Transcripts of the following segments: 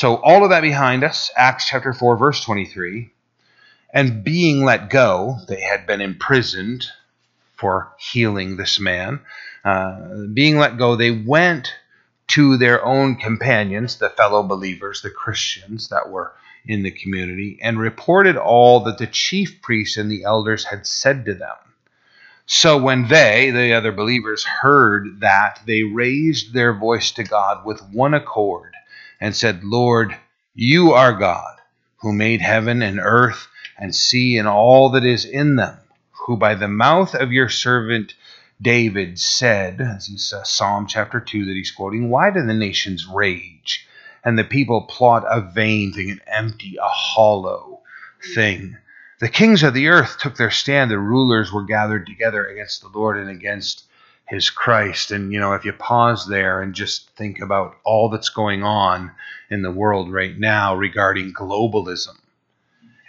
So, all of that behind us, Acts chapter 4, verse 23. And being let go, they had been imprisoned for healing this man. Uh, being let go, they went to their own companions, the fellow believers, the Christians that were in the community, and reported all that the chief priests and the elders had said to them. So when they, the other believers, heard that, they raised their voice to God with one accord and said, Lord, you are God, who made heaven and earth and sea and all that is in them, who by the mouth of your servant David said, as is uh, Psalm chapter 2 that he's quoting, Why do the nations rage and the people plot a vain thing, an empty, a hollow thing? The kings of the earth took their stand, the rulers were gathered together against the Lord and against his Christ. And, you know, if you pause there and just think about all that's going on in the world right now regarding globalism,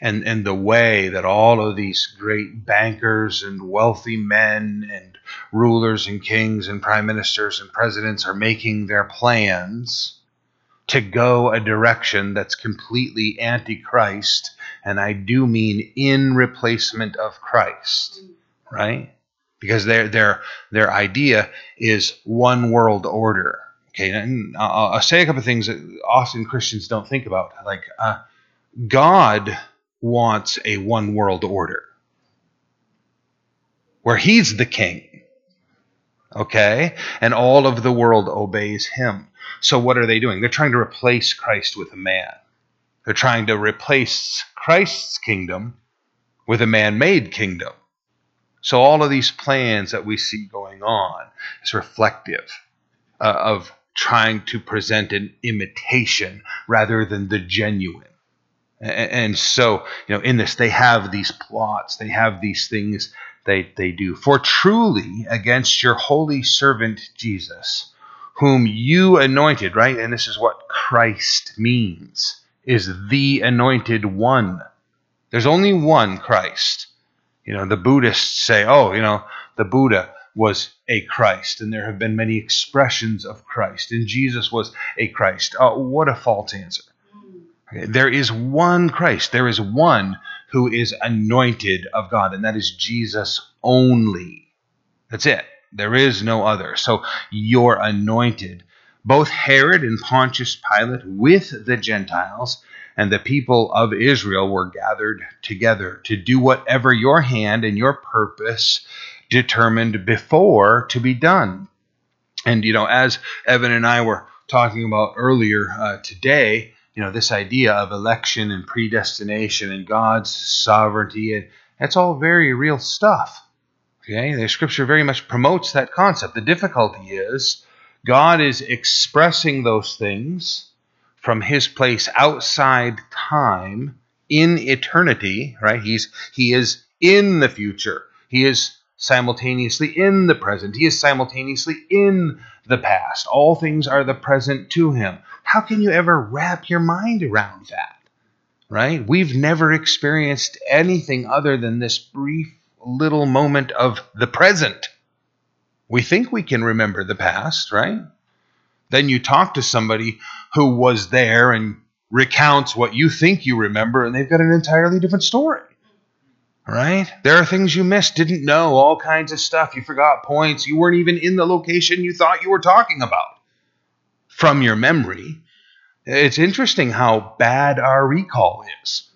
and, and the way that all of these great bankers and wealthy men and rulers and kings and prime ministers and presidents are making their plans to go a direction that's completely antichrist, and I do mean in replacement of Christ, right? Because their their their idea is one world order. Okay, and I'll, I'll say a couple of things that often Christians don't think about, like uh, God wants a one world order where he's the king. Okay? And all of the world obeys him. So what are they doing? They're trying to replace Christ with a man. They're trying to replace Christ's kingdom with a man made kingdom. So all of these plans that we see going on is reflective uh, of trying to present an imitation rather than the genuine. And so, you know, in this, they have these plots, they have these things they, they do. For truly, against your holy servant Jesus, whom you anointed, right? And this is what Christ means, is the anointed one. There's only one Christ. You know, the Buddhists say, oh, you know, the Buddha was a Christ, and there have been many expressions of Christ, and Jesus was a Christ. Oh, what a false answer. There is one Christ. There is one who is anointed of God, and that is Jesus only. That's it. There is no other. So you're anointed. Both Herod and Pontius Pilate with the Gentiles and the people of Israel were gathered together to do whatever your hand and your purpose determined before to be done. And, you know, as Evan and I were talking about earlier uh, today, you know this idea of election and predestination and God's sovereignty and that's all very real stuff. Okay, the scripture very much promotes that concept. The difficulty is God is expressing those things from his place outside time in eternity, right? He's he is in the future. He is simultaneously in the present. He is simultaneously in the past. All things are the present to him. How can you ever wrap your mind around that? Right? We've never experienced anything other than this brief little moment of the present. We think we can remember the past, right? Then you talk to somebody who was there and recounts what you think you remember, and they've got an entirely different story. Right? There are things you missed, didn't know, all kinds of stuff. You forgot points. You weren't even in the location you thought you were talking about from your memory. It's interesting how bad our recall is.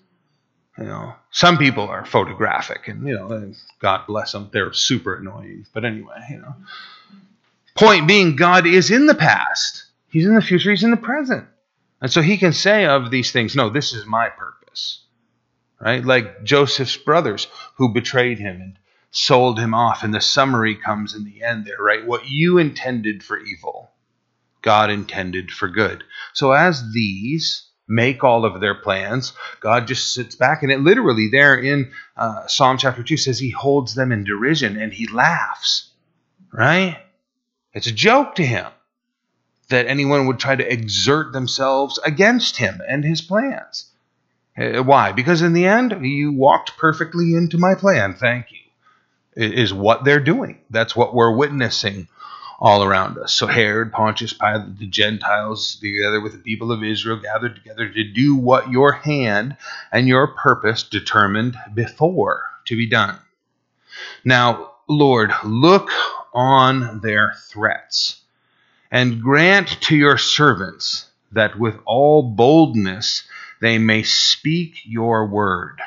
You know, some people are photographic, and you know, God bless them, they're super annoying. But anyway, you know, point being, God is in the past. He's in the future. He's in the present, and so He can say of these things, "No, this is my purpose." Right, like Joseph's brothers who betrayed him and sold him off, and the summary comes in the end there. Right, what you intended for evil, God intended for good. So as these make all of their plans. God just sits back, and it literally there in uh, Psalm chapter 2 says he holds them in derision and he laughs, right? It's a joke to him that anyone would try to exert themselves against him and his plans. Uh, why? Because in the end, you walked perfectly into my plan. Thank you. Is what they're doing. That's what we're witnessing all around us. So Herod, Pontius Pilate, the Gentiles, together with the people of Israel, gathered together to do what your hand and your purpose determined before to be done. Now, Lord, look on their threats and grant to your servants that with all boldness they may speak your word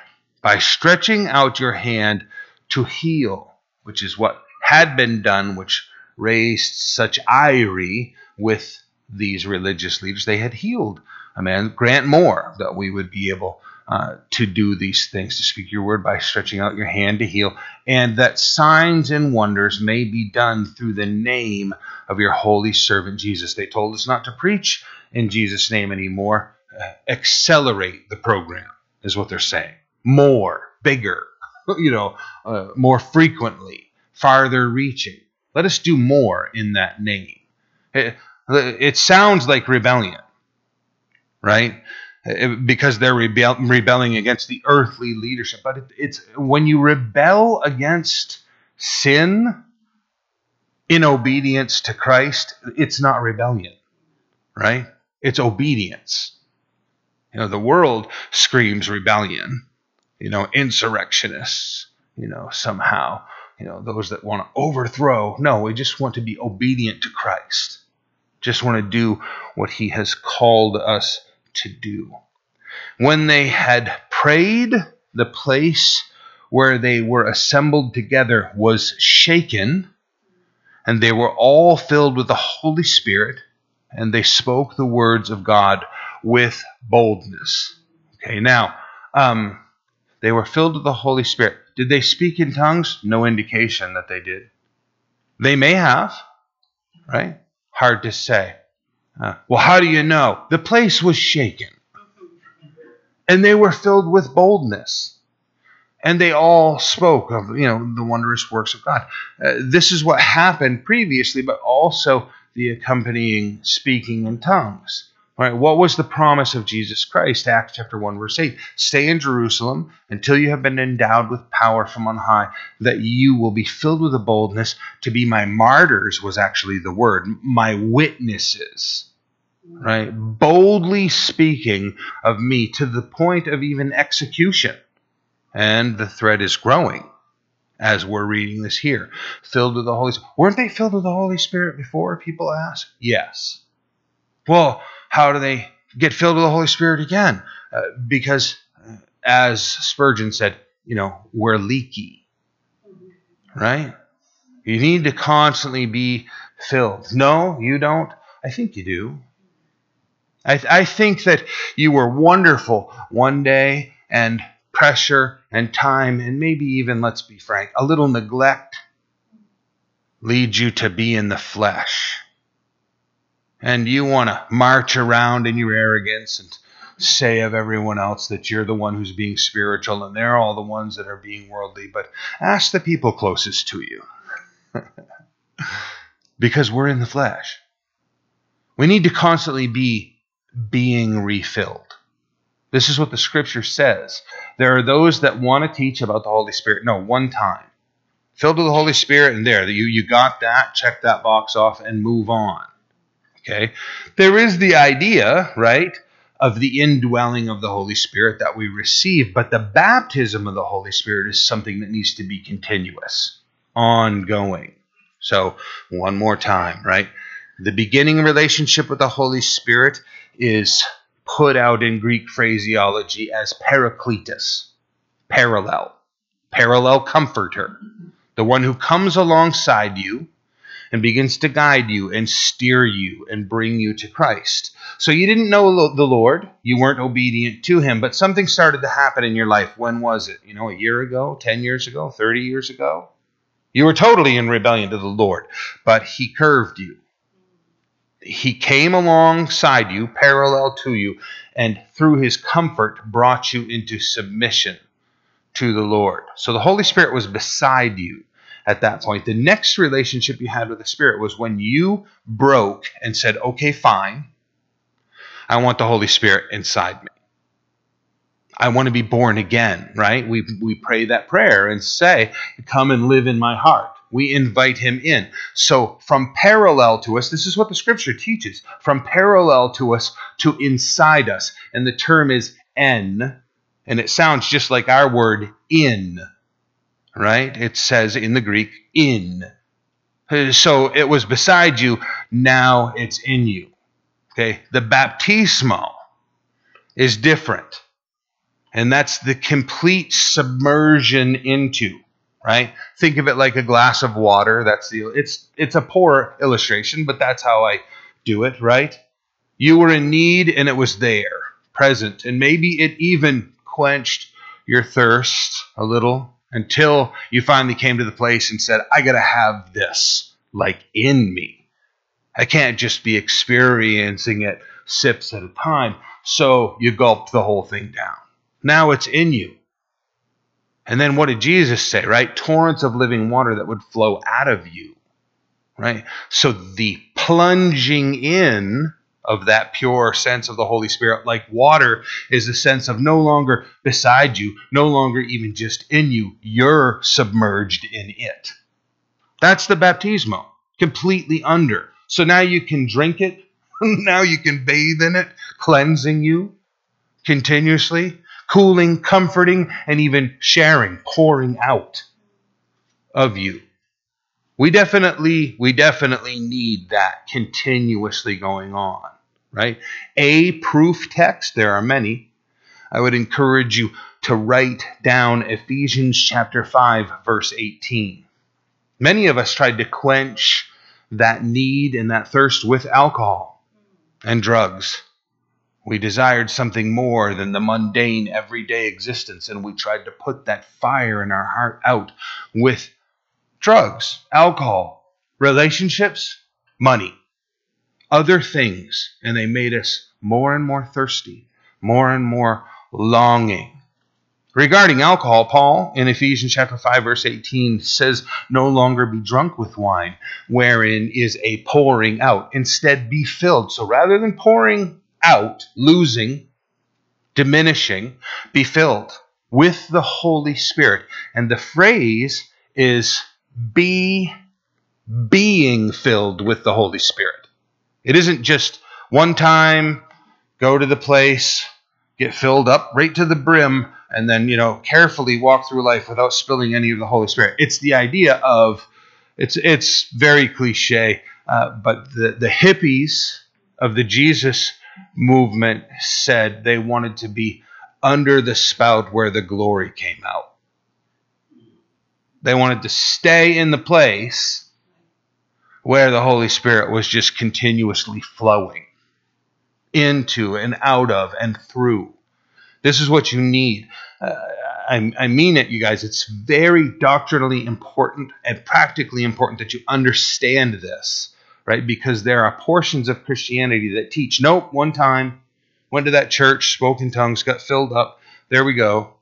by stretching out your hand to heal, which is what had been done, which raised such ire with these religious leaders. They had healed a man. Grant more that we would be able uh, to do these things, to speak your word by stretching out your hand to heal, and that signs and wonders may be done through the name of your holy servant Jesus. They told us not to preach in Jesus' name anymore. Uh, accelerate the program, is what they're saying. More, bigger, you know, uh, more frequently, farther reaching. Let us do more in that name. It, it sounds like rebellion, right? Uh, because they're rebel, rebelling against the earthly leadership. But it, it's when you rebel against sin in obedience to Christ, it's not rebellion, right? It's obedience. You know, the world screams rebellion, you know, insurrectionists, you know, somehow you know, those that want to overthrow. No, we just want to be obedient to Christ. Just want to do what he has called us to do. When they had prayed, the place where they were assembled together was shaken, and they were all filled with the Holy Spirit, and they spoke the words of God with boldness. Okay, now, um, they were filled with the Holy Spirit. Did they speak in tongues? No indication that they did. They may have, right? Hard to say. Uh, well, how do you know? The place was shaken. And they were filled with boldness. And they all spoke of, you know, the wondrous works of God. Uh, this is what happened previously, but also the accompanying speaking in tongues. Right? What was the promise of Jesus Christ? Acts chapter 1, verse 8. Stay in Jerusalem until you have been endowed with power from on high, that you will be filled with a boldness to be my martyrs, was actually the word, my witnesses. Right? Boldly speaking of me to the point of even execution. And the threat is growing as we're reading this here. Filled with the Holy Spirit. Weren't they filled with the Holy Spirit before? People ask. Yes. Well, how do they get filled with the Holy Spirit again? Uh, because, uh, as Spurgeon said, you know, we're leaky, right? You need to constantly be filled. No, you don't. I think you do. I, th- I think that you were wonderful one day, and pressure and time, and maybe even, let's be frank, a little neglect leads you to be in the flesh and you want to march around in your arrogance and say of everyone else that you're the one who's being spiritual and they're all the ones that are being worldly, but ask the people closest to you. because we're in the flesh. We need to constantly be being refilled. This is what the scripture says. There are those that want to teach about the Holy Spirit. No, one time. Filled with the Holy Spirit, and there, you, you got that, check that box off, and move on. Okay? There is the idea, right, of the indwelling of the Holy Spirit that we receive, but the baptism of the Holy Spirit is something that needs to be continuous, ongoing. So, one more time, right? The beginning relationship with the Holy Spirit is put out in Greek phraseology as parakletos, parallel, parallel comforter, the one who comes alongside you and begins to guide you and steer you and bring you to Christ. So you didn't know the Lord, you weren't obedient to him, but something started to happen in your life. When was it? You know, a year ago, 10 years ago, 30 years ago? You were totally in rebellion to the Lord, but he curved you. He came alongside you, parallel to you, and through his comfort brought you into submission to the Lord. So the Holy Spirit was beside you at that point. The next relationship you had with the Spirit was when you broke and said, okay, fine. I want the Holy Spirit inside me. I want to be born again, right? We, we pray that prayer and say, Come and live in my heart. We invite him in. So, from parallel to us, this is what the scripture teaches from parallel to us to inside us. And the term is en, and it sounds just like our word in, right? It says in the Greek, in. So it was beside you, now it's in you. Okay, the baptismo is different. And that's the complete submersion into, right? Think of it like a glass of water. That's the it's it's a poor illustration, but that's how I do it, right? You were in need and it was there, present, and maybe it even quenched your thirst a little until you finally came to the place and said, I got to have this like in me. I can't just be experiencing it sips at a time. So you gulp the whole thing down. Now it's in you. And then what did Jesus say, right? Torrents of living water that would flow out of you, right? So the plunging in of that pure sense of the Holy Spirit, like water, is a sense of no longer beside you, no longer even just in you. You're submerged in it. That's the baptismo, completely under. So now you can drink it. now you can bathe in it, cleansing you continuously, cooling, comforting, and even sharing, pouring out of you. We definitely, we definitely need that continuously going on right? A proof text, there are many. I would encourage you to write down Ephesians chapter 5, verse 18. Many of us tried to quench that need and that thirst with alcohol and drugs. We desired something more than the mundane everyday existence, and we tried to put that fire in our heart out with drugs, alcohol, relationships, money other things, and they made us more and more thirsty, more and more longing. Regarding alcohol, Paul in Ephesians chapter 5 verse 18 says, "No longer be drunk with wine, wherein is a pouring out; instead be filled." So rather than pouring out, losing, diminishing, be filled with the Holy Spirit. And the phrase is be being filled with the Holy Spirit. It isn't just one time, go to the place, get filled up right to the brim, and then, you know, carefully walk through life without spilling any of the Holy Spirit. It's the idea of, it's, it's very cliche, uh, but the, the hippies of the Jesus movement said they wanted to be under the spout where the glory came out. They wanted to stay in the place where the Holy Spirit was just continuously flowing into and out of and through. This is what you need. Uh, I, I, mean it, you guys. It's very doctrinally important and practically important that you understand this, right? Because there are portions of Christianity that teach nope, one time, went to that church, spoke in tongues, got filled up. There we go.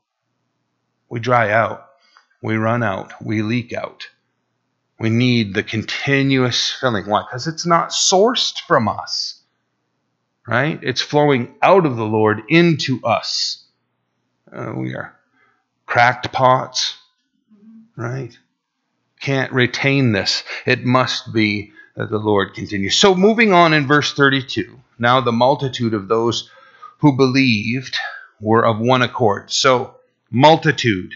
We dry out. We run out. We leak out. We need the continuous filling. Why? Because it's not sourced from us, right? It's flowing out of the Lord into us. Uh, we are cracked pots, right? Can't retain this. It must be the Lord continues. So, moving on in verse 32, now the multitude of those who believed were of one accord. So, multitude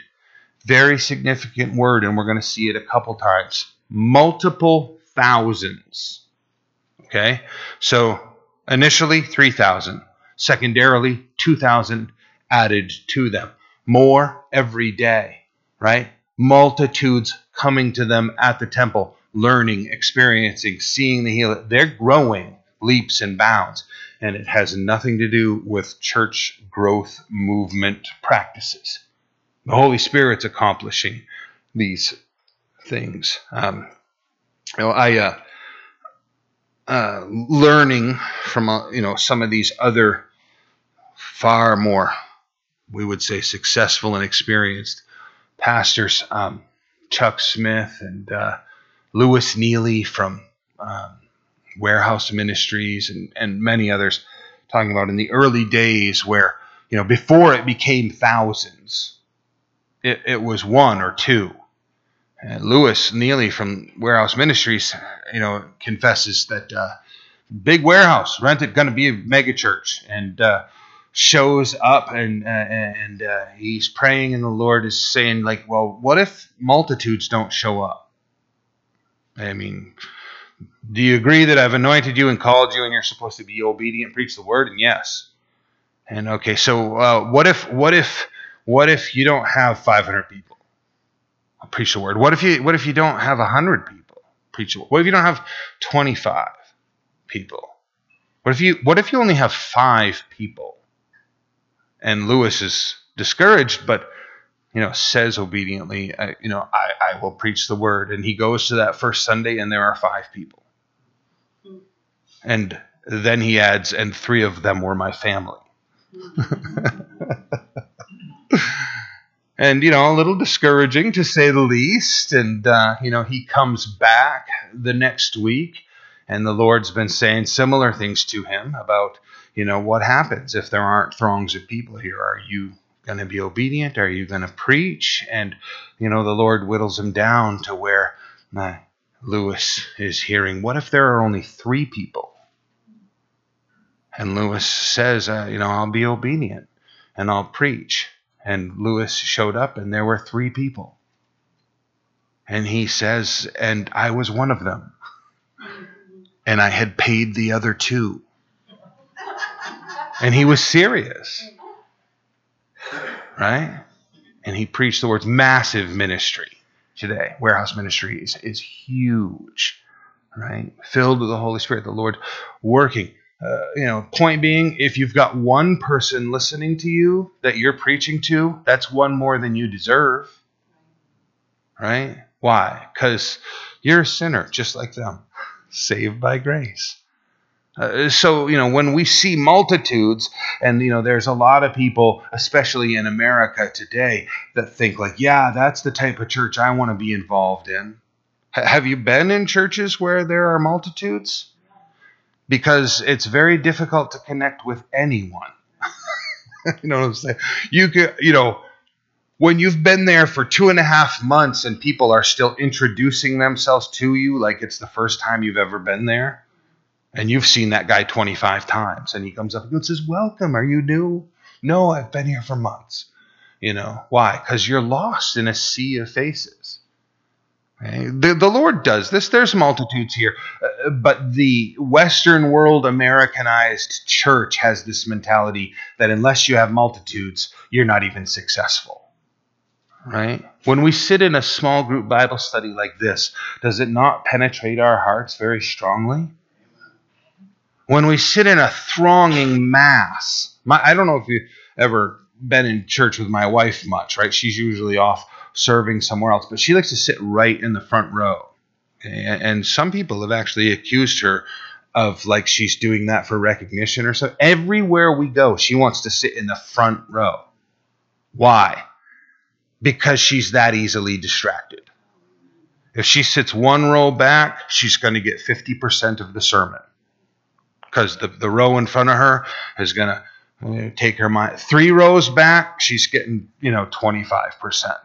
very significant word, and we're going to see it a couple times. Multiple thousands. Okay? So initially 3,000, secondarily 2,000 added to them. More every day, right? Multitudes coming to them at the temple, learning, experiencing, seeing the healing. They're growing leaps and bounds. And it has nothing to do with church growth movement practices. The Holy Spirit's accomplishing these things. Um, you know, I uh, uh, learning from uh, you know some of these other far more, we would say, successful and experienced pastors, um, Chuck Smith and uh, Lewis Neely from um, Warehouse Ministries and, and many others, talking about in the early days where you know before it became thousands it, it was one or two. Uh, Lewis Neely from Warehouse Ministries, you know, confesses that uh, big warehouse rented, going to be a mega church, and uh, shows up and uh, and uh, he's praying, and the Lord is saying, like, well, what if multitudes don't show up? I mean, do you agree that I've anointed you and called you, and you're supposed to be obedient, preach the word? And yes. And okay, so uh, what if what if what if you don't have 500 people? Preach the word. What if you what if you don't have 100 people? Preach the word. What if you don't have 25 people? What if you what if you only have 5 people? And Lewis is discouraged, but you know, says obediently, uh, you know, I, I will preach the word. And he goes to that first Sunday, and there are five people. And then he adds, and three of them were my family. and, you know, a little discouraging to say the least. And, uh, you know, he comes back the next week, and the Lord's been saying similar things to him about, you know, what happens if there aren't throngs of people here? Are you going to be obedient? Are you going to preach? And, you know, the Lord whittles him down to where uh, Lewis is hearing, what if there are only three people? And Lewis says, uh, you know, I'll be obedient and I'll preach. And Lewis showed up and there were three people. And he says, and I was one of them. And I had paid the other two. And he was serious right? And he preached the words massive ministry today. Warehouse ministry is, is huge, right? Filled with the Holy Spirit, the Lord working. Uh, you know, point being, if you've got one person listening to you that you're preaching to, that's one more than you deserve, right? Why? Because you're a sinner just like them, saved by grace. Uh, so you know when we see multitudes and you know there's a lot of people especially in america today that think like yeah that's the type of church i want to be involved in. H- have you been in churches where there are multitudes? Because it's very difficult to connect with anyone. You know what i'm saying? You could you know when you've been there for two and a half months and people are still introducing themselves to you like it's the first time you've ever been there and you've seen that guy 25 times, and he comes up and says, Welcome, are you new? No, I've been here for months. You know, why? Because you're lost in a sea of faces. The, the Lord does this. There's multitudes here. Uh, but the Western world Americanized church has this mentality that unless you have multitudes, you're not even successful. Right? When we sit in a small group Bible study like this, does it not penetrate our hearts very strongly? When we sit in a thronging mass. My, I don't know if you've ever been in church with my wife much, right? She's usually off serving somewhere else, but she likes to sit right in the front row. Okay? And some people have actually accused her of like she's doing that for recognition or so. Everywhere we go, she wants to sit in the front row. Why? Because she's that easily distracted. If she sits one row back, she's going to get 50% of the sermon because the, the row in front of her is going to take her mind. Three rows back, she's getting, you know, 25%.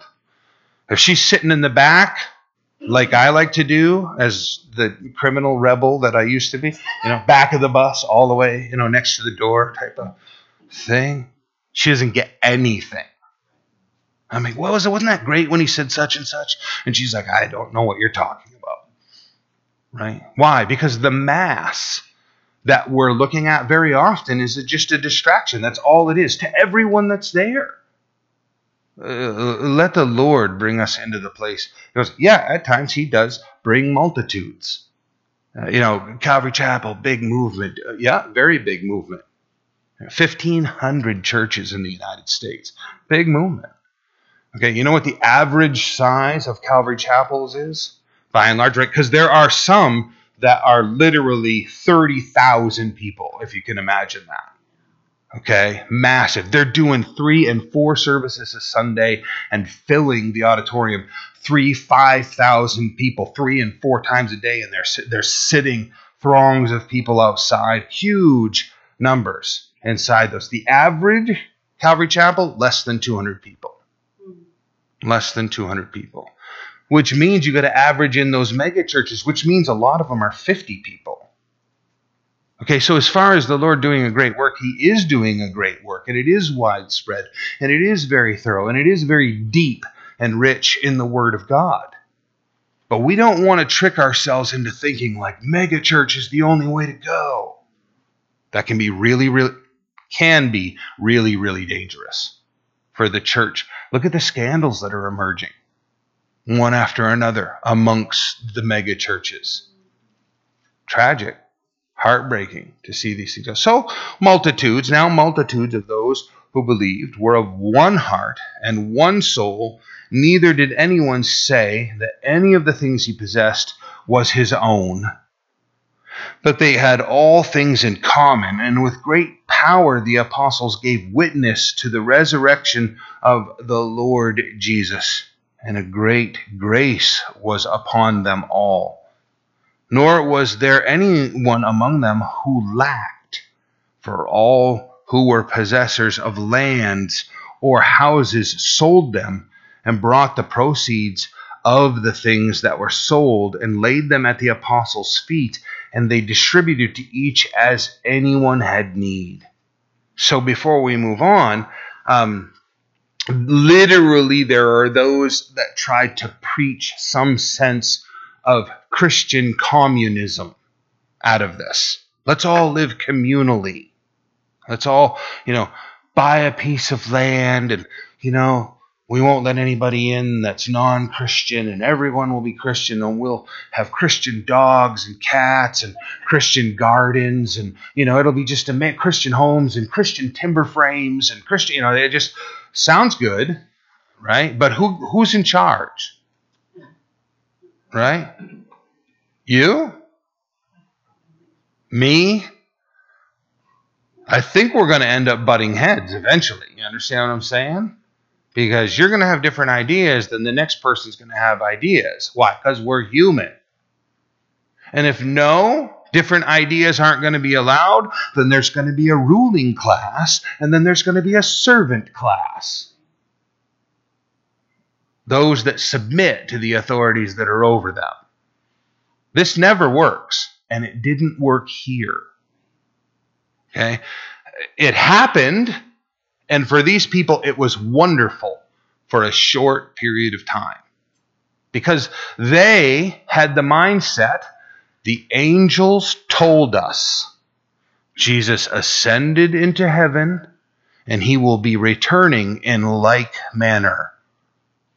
If she's sitting in the back, like I like to do as the criminal rebel that I used to be, you know, back of the bus, all the way, you know, next to the door type of thing, she doesn't get anything. I'm like, what was it? Wasn't that great when he said such and such? And she's like, I don't know what you're talking about. Right? Why? Because the mass that we're looking at very often is just a distraction. That's all it is to everyone that's there. Uh, let the Lord bring us into the place. He goes, yeah, at times He does bring multitudes. Uh, you know, Calvary Chapel, big movement. Uh, yeah, very big movement. 1,500 churches in the United States. Big movement. Okay, you know what the average size of Calvary Chapels is? By and large, right? Because there are some that are literally 30,000 people, if you can imagine that. Okay, massive. They're doing three and four services a Sunday and filling the auditorium three, 5,000 people, three and four times a day, and they're, they're sitting throngs of people outside, huge numbers inside those. The average Calvary Chapel, less than 200 people. Hmm. Less than 200 people. Which means you got to average in those mega churches, which means a lot of them are 50 people. Okay, so as far as the Lord doing a great work, He is doing a great work, and it is widespread, and it is very thorough, and it is very deep and rich in the Word of God. But we don't want to trick ourselves into thinking like mega church is the only way to go. That can be really, really, can be really, really dangerous for the church. Look at the scandals that are emerging one after another amongst the mega churches. Tragic heartbreaking to see these things. So, multitudes, now multitudes of those who believed, were of one heart and one soul. Neither did anyone say that any of the things he possessed was his own, but they had all things in common, and with great power the apostles gave witness to the resurrection of the Lord Jesus, and a great grace was upon them all nor was there anyone among them who lacked, for all who were possessors of lands or houses sold them and brought the proceeds of the things that were sold and laid them at the apostles' feet, and they distributed to each as anyone had need. So before we move on, um, literally there are those that try to preach some sense of Christian communism out of this. Let's all live communally. Let's all, you know, buy a piece of land and, you know, we won't let anybody in that's non Christian, and everyone will be Christian, and we'll have Christian dogs and cats and Christian gardens, and, you know, it'll be just a Christian homes and Christian timber frames and Christian, you know, it just sounds good, right? But who, who's in charge? Right? You? Me? I think we're going to end up butting heads eventually. You understand what I'm saying? Because you're going to have different ideas than the next person's going to have ideas. Why? Because we're human. And if no, different ideas aren't going to be allowed, then there's going to be a ruling class, and then there's going to be a servant class those that submit to the authorities that are over them. This never works, and it didn't work here. Okay? It happened, and for these people, it was wonderful for a short period of time because they had the mindset the angels told us Jesus ascended into heaven and he will be returning in like manner.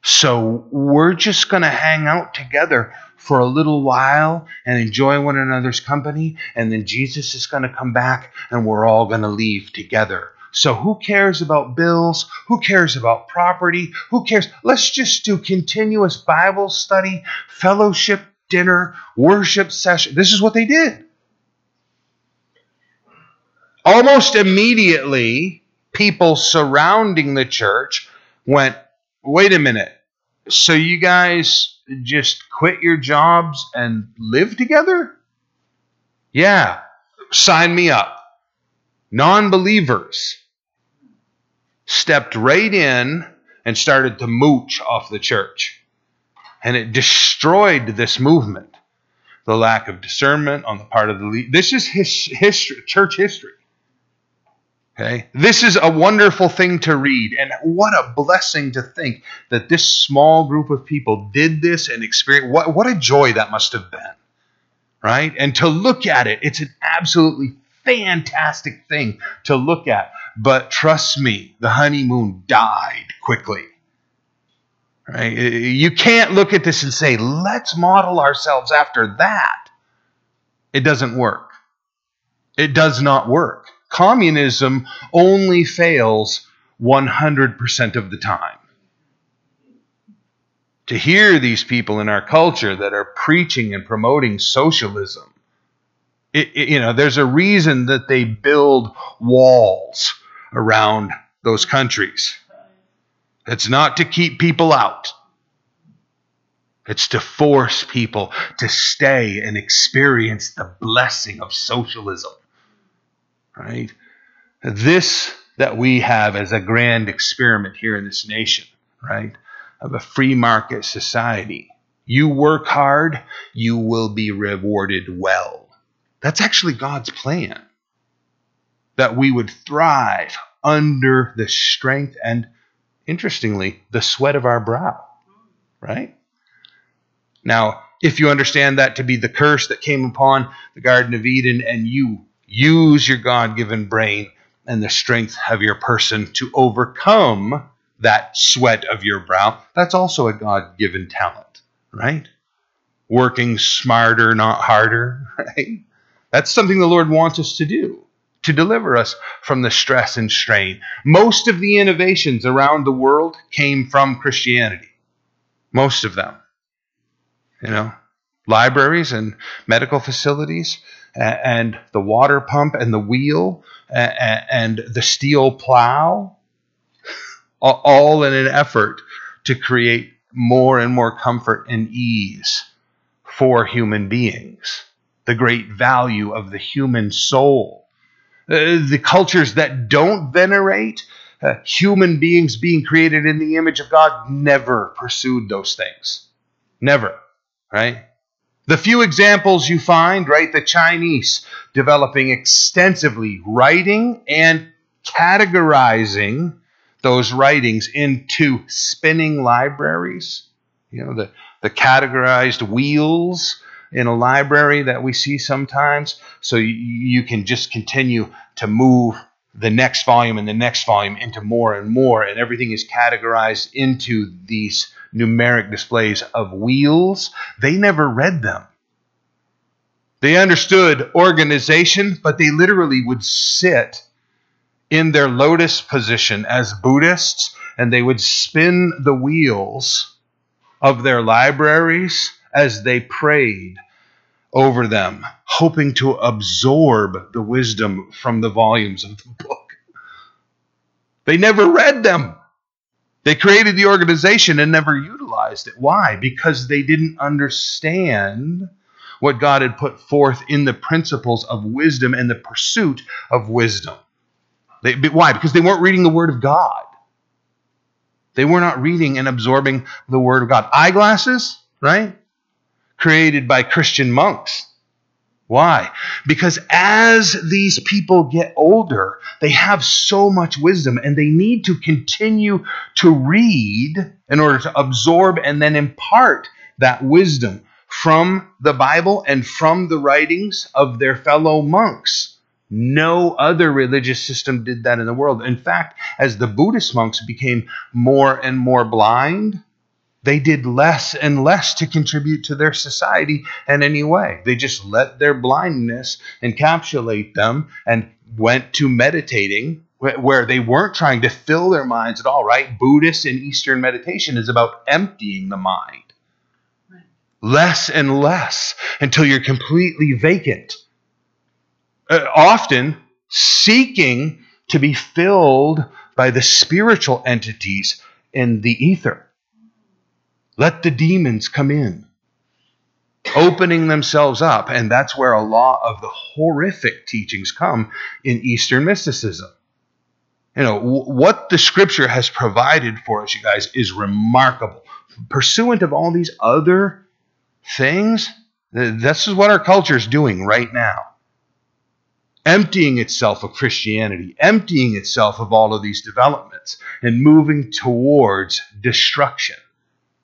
So we're just going to hang out together for a little while and enjoy one another's company. And then Jesus is going to come back and we're all going to leave together. So who cares about bills? Who cares about property? Who cares? Let's just do continuous Bible study, fellowship, dinner, worship session. This is what they did. Almost immediately, people surrounding the church went, wait a minute. So you guys just quit your jobs and live together? Yeah, sign me up. Non believers stepped right in and started to mooch off the church. And it destroyed this movement. The lack of discernment on the part of the lead. This is his, history, church history. Okay? This is a wonderful thing to read, and what a blessing to think that this small group of people did this and experienced. What, what a joy that must have been, right? And to look at it, it's an absolutely fantastic thing to look at. But trust me, the honeymoon died quickly. Right? You can't look at this and say, let's model ourselves after that. It doesn't work. It does not work communism only fails 100% of the time. To hear these people in our culture that are preaching and promoting socialism, it, it, you know, there's a reason that they build walls around those countries. It's not to keep people out. It's to force people to stay and experience the blessing of socialism right? This that we have as a grand experiment here in this nation, right, of a free market society, You work hard, you will be rewarded well. That's actually God's plan. That we would thrive under the strength and, interestingly, the sweat of our brow. Right? Now, if you understand that to be the curse that came upon the Garden of Eden, and you use your God given brain and the strength of your person to overcome that sweat of your brow, that's also a God given talent, right? Working smarter, not harder, right? That's something the Lord wants us to do to deliver us from the stress and strain. Most of the innovations around the world came from Christianity. Most of them. You know, libraries and medical facilities and the water pump and the wheel and the steel plow all in an effort to create more and more comfort and ease for human beings. The great value of the human soul. Uh, the cultures that don't venerate uh, human beings being created in the image of God never pursued those things. Never, right? The few examples you find, right? The Chinese developing extensively writing and categorizing those writings into spinning libraries. You know, the, the categorized wheels in a library that we see sometimes. So you, you can just continue to move the next volume and the next volume into more and more, and everything is categorized into these numeric displays of wheels. They never read them. They understood organization, but they literally would sit in their lotus position as Buddhists and they would spin the wheels of their libraries as they prayed over them, hoping to absorb the wisdom from the volumes of the book. They never read them. They created the organization and never utilized it. Why? Because they didn't understand what God had put forth in the principles of wisdom and the pursuit of wisdom. They, why? Because they weren't reading the Word of God. They were not reading and absorbing the Word of God. Eyeglasses, right? Created by Christian monks. Why? Because as these people get older, they have so much wisdom and they need to continue to read in order to absorb and then impart that wisdom from the Bible and from the writings of their fellow monks. No other religious system did that in the world. In fact, as the Buddhist monks became more and more blind, they did less and less to contribute to their society in any way. They just let their blindness encapsulate them and went to meditating where they weren't trying to fill their minds at all, right? Buddhist and Eastern meditation is about emptying the mind. Less and less until you're completely vacant uh, often seeking to be filled by the spiritual entities in the ether. Let the demons come in, opening themselves up. And that's where a lot of the horrific teachings come in Eastern mysticism. You know, what the scripture has provided for us, you guys, is remarkable. Pursuant of all these other things, this is what our culture is doing right now emptying itself of Christianity, emptying itself of all of these developments, and moving towards destruction.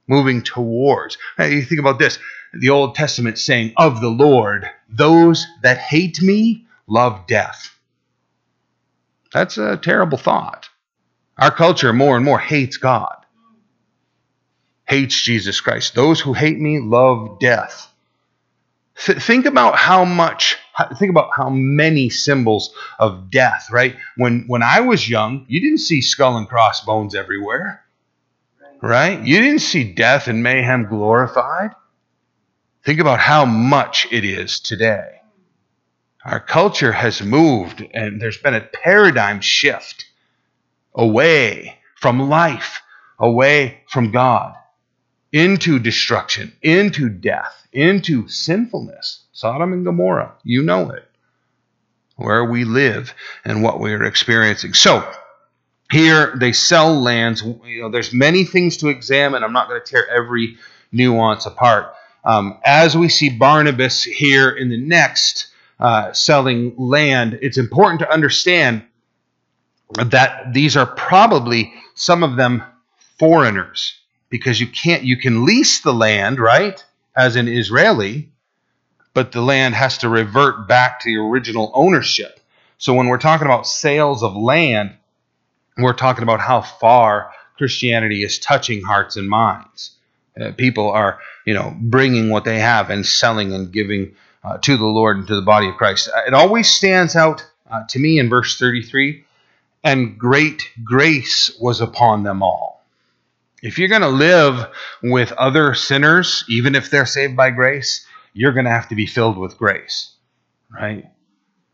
Moving towards. you think about this the Old Testament saying, Of the Lord, those that hate me love death. That's a terrible thought. Our culture more and more hates God, hates Jesus Christ. Those who hate me love death. Th- think about how much think about how many symbols of death right when when i was young you didn't see skull and crossbones everywhere right you didn't see death and mayhem glorified think about how much it is today our culture has moved and there's been a paradigm shift away from life away from god into destruction into death into sinfulness. Sodom and Gomorrah, you know it, where we live and what we are experiencing. So, here they sell lands. You know, there's many things to examine. I'm not going to tear every nuance apart. Um, as we see Barnabas here in the next uh, selling land, it's important to understand that these are probably some of them foreigners because you can't you can lease the land right as an Israeli, but the land has to revert back to the original ownership. So when we're talking about sales of land, we're talking about how far Christianity is touching hearts and minds. Uh, people are, you know, bringing what they have and selling and giving uh, to the Lord and to the body of Christ. Uh, it always stands out uh, to me in verse 33 and great grace was upon them all. If you're going to live with other sinners, even if they're saved by grace, you're going to have to be filled with grace, right?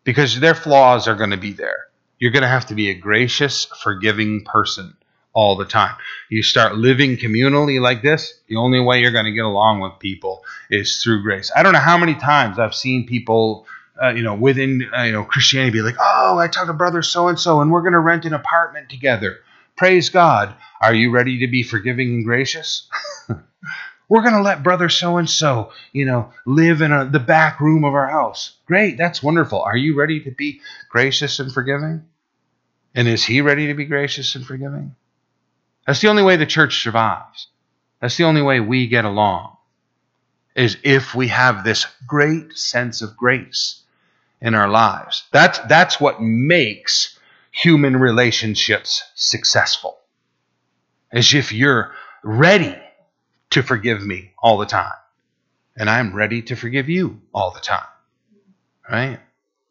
Because their flaws are going to be there. You're going to have to be a gracious, forgiving person all the time. You start living communally like this, the only way you're going to get along with people is through grace. I don't know how many times I've seen people, uh, you know, within uh, you know Christianity be like, "Oh, I talked to brother so and so, and we're going to rent an apartment together." Praise God. Are you ready to be forgiving and gracious? we're going to let brother so and so, you know, live in a, the back room of our house. Great, that's wonderful. Are you ready to be gracious and forgiving? And is he ready to be gracious and forgiving? That's the only way the church survives. That's the only way we get along, is if we have this great sense of grace in our lives. That's, that's what makes human relationships successful. As if you're ready to forgive me all the time, and I'm ready to forgive you all the time. Right?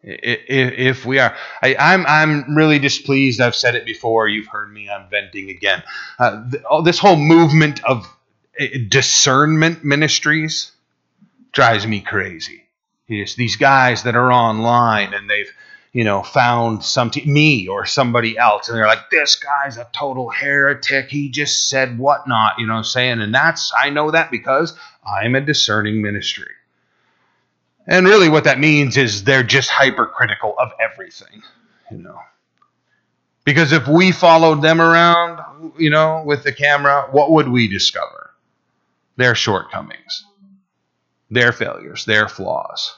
If we are I, am I'm, I'm really displeased. I've said it before. You've heard me. I'm venting again. Uh, this whole movement of uh, discernment ministries drives me crazy. It's these guys that are online and they've you know found some t- me or somebody else and they're like this guy's a total heretic. He just said whatnot you know what i'm saying? And that's i know that because i'm a discerning ministry and really, what that means is they're just hypercritical of everything, you know. Because if we followed them around, you know, with the camera, what would we discover? Their shortcomings, their failures, their flaws.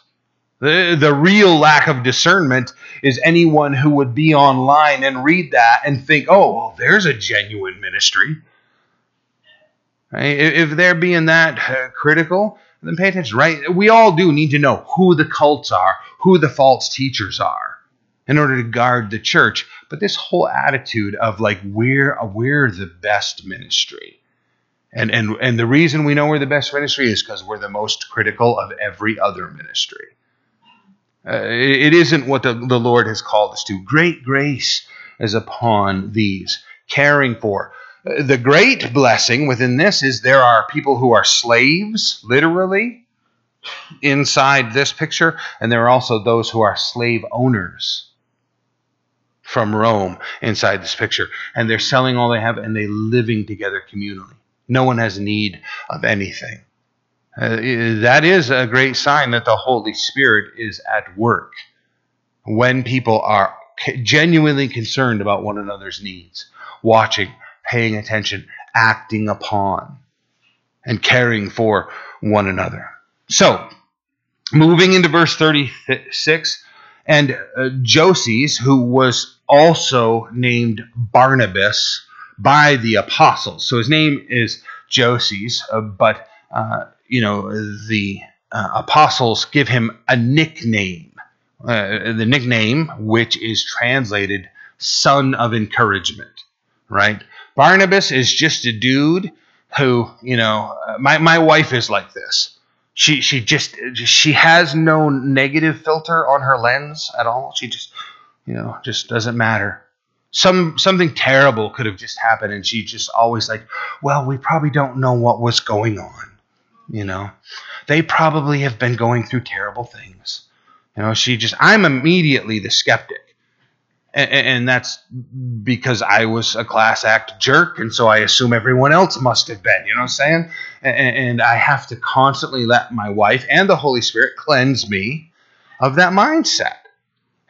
The, the real lack of discernment is anyone who would be online and read that and think, oh, well, there's a genuine ministry. Right? If they're being that uh, critical, then pay attention, right? We all do need to know who the cults are, who the false teachers are, in order to guard the church. But this whole attitude of like we're we're the best ministry. And, and, and the reason we know we're the best ministry is because we're the most critical of every other ministry. Uh, it, it isn't what the, the Lord has called us to. Great grace is upon these, caring for, the great blessing within this is there are people who are slaves, literally, inside this picture, and there are also those who are slave owners from Rome inside this picture. And they're selling all they have and they're living together communally. No one has need of anything. Uh, that is a great sign that the Holy Spirit is at work when people are genuinely concerned about one another's needs, watching, paying attention, acting upon, and caring for one another. So, moving into verse 36, and uh, Joses, who was also named Barnabas by the apostles. So his name is Joses, uh, but uh, you know the uh, apostles give him a nickname. Uh, the nickname, which is translated "son of encouragement," right? Barnabas is just a dude who, you know, uh, my, my wife is like this. She she just she has no negative filter on her lens at all. She just, you know, just doesn't matter. Some something terrible could have just happened and she just always like, well, we probably don't know what was going on. You know. They probably have been going through terrible things. You know, she just I'm immediately the skeptic and, and, that's because I was a class act jerk, and so I assume everyone else must have been. You know what I'm saying? And, and I have to constantly let my wife and the Holy Spirit cleanse me of that mindset.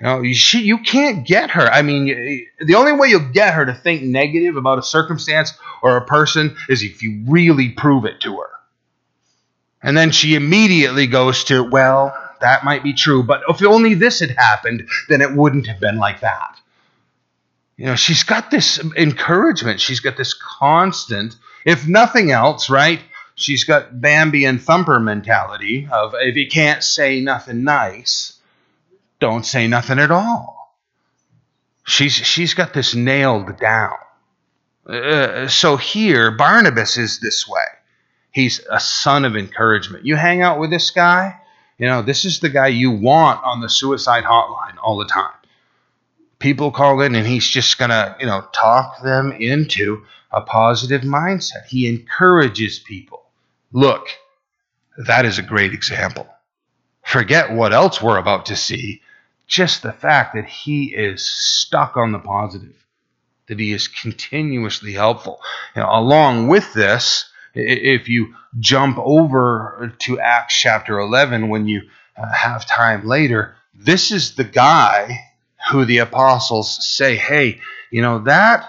You know, she, you can't get her. I mean, the only way you'll get her to think negative about a circumstance or a person is if you really prove it to her. And then she immediately goes to, well, that might be true, but if only this had happened, then it wouldn't have been like that. You know, she's got this encouragement. She's got this constant, if nothing else, right? She's got Bambi and Thumper mentality of if you can't say nothing nice, don't say nothing at all. She's she's got this nailed down. Uh, so here, Barnabas is this way. He's a son of encouragement. You hang out with this guy, you know, this is the guy you want on the suicide hotline all the time. People call in and he's just going to, you know, talk them into a positive mindset. He encourages people. Look, that is a great example. Forget what else we're about to see. Just the fact that he is stuck on the positive, that he is continuously helpful. You know, along with this, if you jump over to Acts chapter 11 when you uh, have time later, this is the guy who the apostles say, hey, you know, that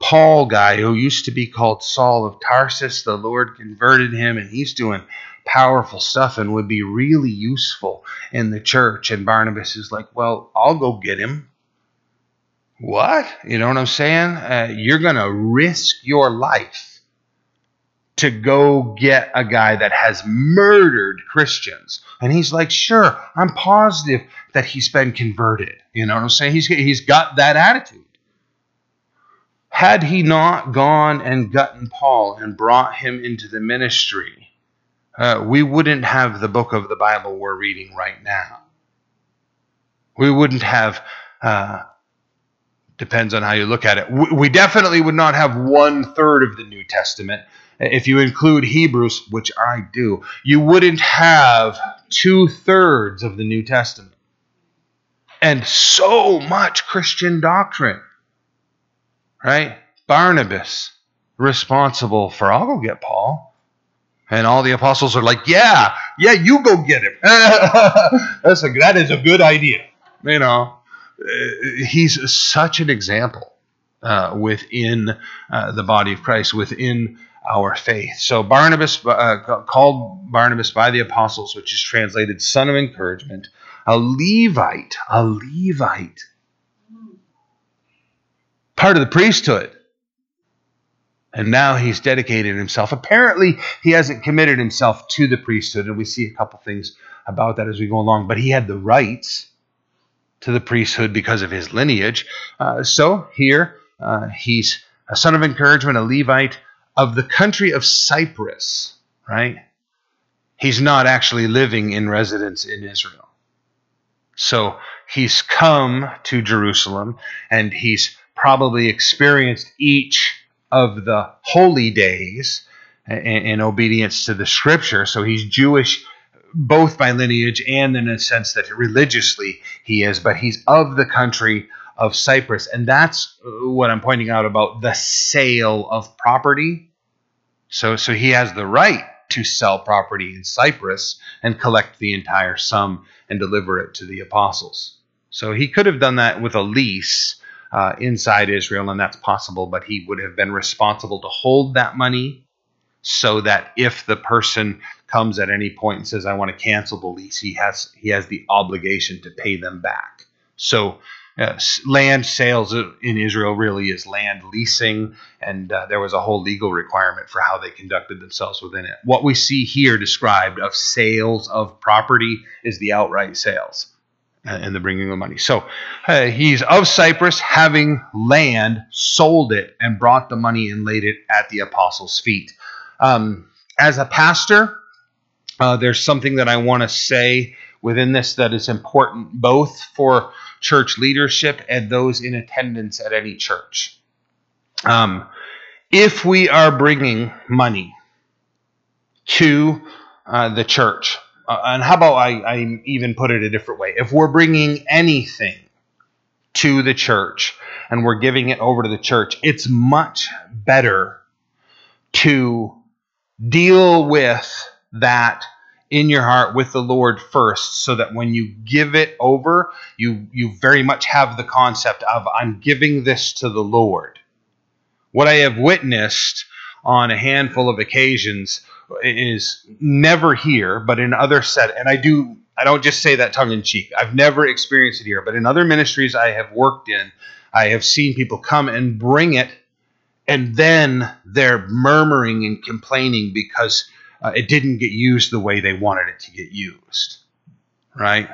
Paul guy who used to be called Saul of Tarsus, the Lord converted him and he's doing powerful stuff and would be really useful in the church. And Barnabas is like, well, I'll go get him. What? You know what I'm saying? Uh, you're going to risk your life to go get a guy that has murdered Christians. And he's like, sure, I'm positive that he's been converted. You know what I'm saying? He's, he's got that attitude. Had he not gone and gotten Paul and brought him into the ministry, uh, we wouldn't have the book of the Bible we're reading right now. We wouldn't have, uh, depends on how you look at it. We, we definitely would not have one third of the New Testament if you include Hebrews, which I do, you wouldn't have two thirds of the New Testament. And so much Christian doctrine. Right? Barnabas, responsible for, I'll go get Paul. And all the apostles are like, yeah, yeah, you go get him. That's a, that is a good idea. You know, uh, he's such an example uh, within uh, the body of Christ, within our faith. So Barnabas, uh, called Barnabas by the apostles, which is translated son of encouragement, a Levite, a Levite, part of the priesthood. And now he's dedicated himself. Apparently, he hasn't committed himself to the priesthood, and we see a couple things about that as we go along. But he had the rights to the priesthood because of his lineage. Uh, so here, uh, he's a son of encouragement, a Levite, of the country of Cyprus, right? He's not actually living in residence in Israel. So he's come to Jerusalem and he's probably experienced each of the holy days in, in obedience to the scripture. So he's Jewish both by lineage and in a sense that religiously he is, but he's of the country of Cyprus. And that's what I'm pointing out about the sale of property. So, so he has the right to sell property in Cyprus and collect the entire sum and deliver it to the apostles. So he could have done that with a lease uh, inside Israel, and that's possible, but he would have been responsible to hold that money so that if the person comes at any point and says, I want to cancel the lease, he has he has the obligation to pay them back. So uh, land sales in Israel really is land leasing, and uh, there was a whole legal requirement for how they conducted themselves within it. What we see here described of sales of property is the outright sales uh, and the bringing of money. So uh, he's of Cyprus, having land, sold it, and brought the money and laid it at the apostles' feet. Um, as a pastor, uh, there's something that I want to say within this that is important both for church leadership and those in attendance at any church. Um, if we are bringing money to uh, the church, uh, and how about I, I even put it a different way? If we're bringing anything to the church and we're giving it over to the church, it's much better to deal with that in your heart with the Lord first so that when you give it over, you you very much have the concept of I'm giving this to the Lord. What I have witnessed on a handful of occasions is never here, but in other set, and I do. I don't just say that tongue in cheek. I've never experienced it here, but in other ministries I have worked in, I have seen people come and bring it, and then they're murmuring and complaining because uh, it didn't get used the way they wanted it to get used. Right?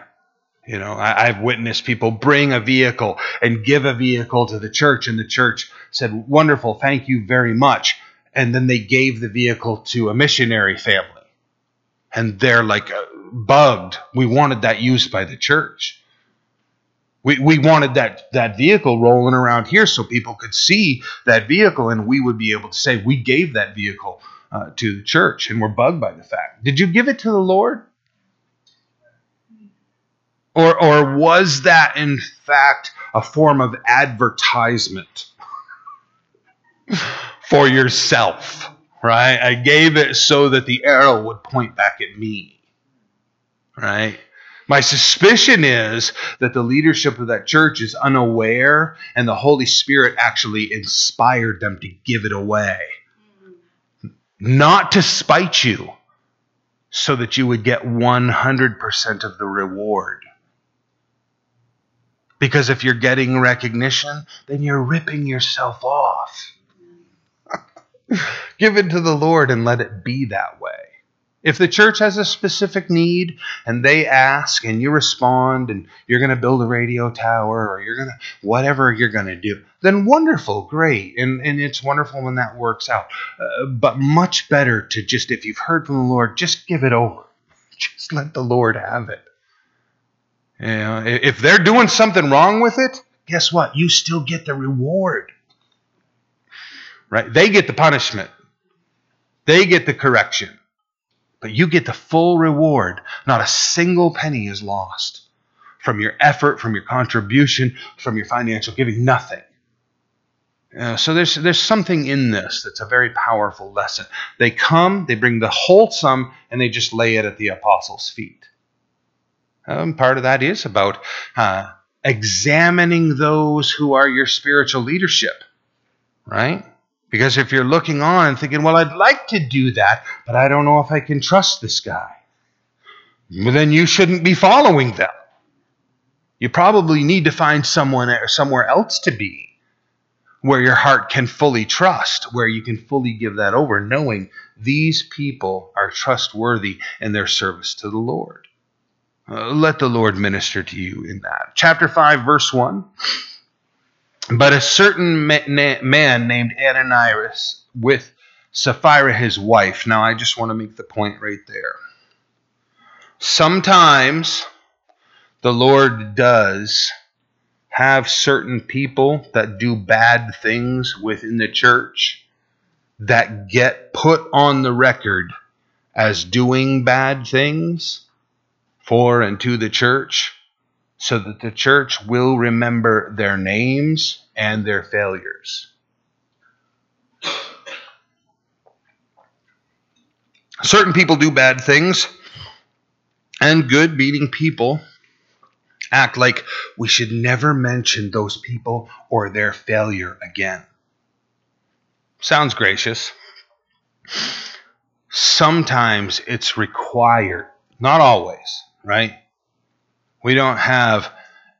You know, I, have witnessed people bring a vehicle and give a vehicle to the church, and the church said, Wonderful, thank you very much. And then they gave the vehicle to a missionary family. And they're like uh, bugged. We wanted that used by the church. We, we wanted that, that vehicle rolling around here so people could see that vehicle and we would be able to say, We gave that vehicle uh, to the church and we're bugged by the fact. Did you give it to the Lord? Or, or was that in fact a form of advertisement for yourself? Right? I gave it so that the arrow would point back at me. Right? My suspicion is that the leadership of that church is unaware and the Holy Spirit actually inspired them to give it away. Not to spite you, so that you would get 100% of the reward. Because if you're getting recognition, then you're ripping yourself off. Give it to the Lord and let it be that way. If the church has a specific need and they ask and you respond and you're going to build a radio tower or you're going to, whatever you're going to do, then wonderful, great. And, and it's wonderful when that works out. Uh, but much better to just, if you've heard from the Lord, just give it over. Just let the Lord have it. You know, if they're doing something wrong with it, guess what? You still get the reward. Right? They get the punishment. They get the correction. But you get the full reward. Not a single penny is lost from your effort, from your contribution, from your financial giving. Nothing. Uh, so there's there's something in this that's a very powerful lesson. They come, they bring the whole sum, and they just lay it at the apostles' feet. Um, part of that is about uh, examining those who are your spiritual leadership, right? Because if you're looking on and thinking, well, I'd like to do that, but I don't know if I can trust this guy, well, then you shouldn't be following them. You probably need to find someone or somewhere else to be where your heart can fully trust, where you can fully give that over, knowing these people are trustworthy in their service to the Lord. Uh, let the Lord minister to you in that. Chapter 5, verse 1. But a certain man named Ananias with Sapphira, his wife. Now, I just want to make the point right there. Sometimes the Lord does have certain people that do bad things within the church that get put on the record as doing bad things for and to the church so that the church will remember their names and their failures. Certain people do bad things, and good, meaning people, act like we should never mention those people or their failure again. Sounds gracious. Sometimes it's required, not always right? We don't have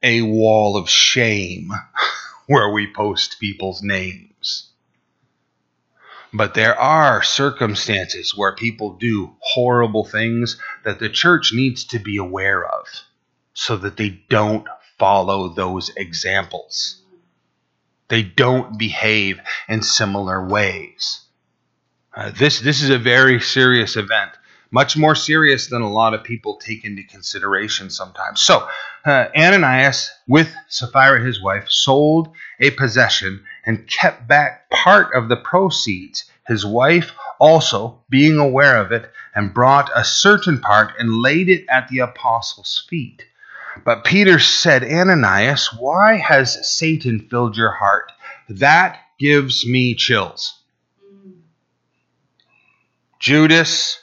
a wall of shame where we post people's names. But there are circumstances where people do horrible things that the church needs to be aware of so that they don't follow those examples. They don't behave in similar ways. Uh, this, this is a very serious event much more serious than a lot of people take into consideration sometimes. So, uh, Ananias, with Sapphira his wife, sold a possession and kept back part of the proceeds. His wife also, being aware of it, and brought a certain part and laid it at the apostles' feet. But Peter said, Ananias, why has Satan filled your heart? That gives me chills. Judas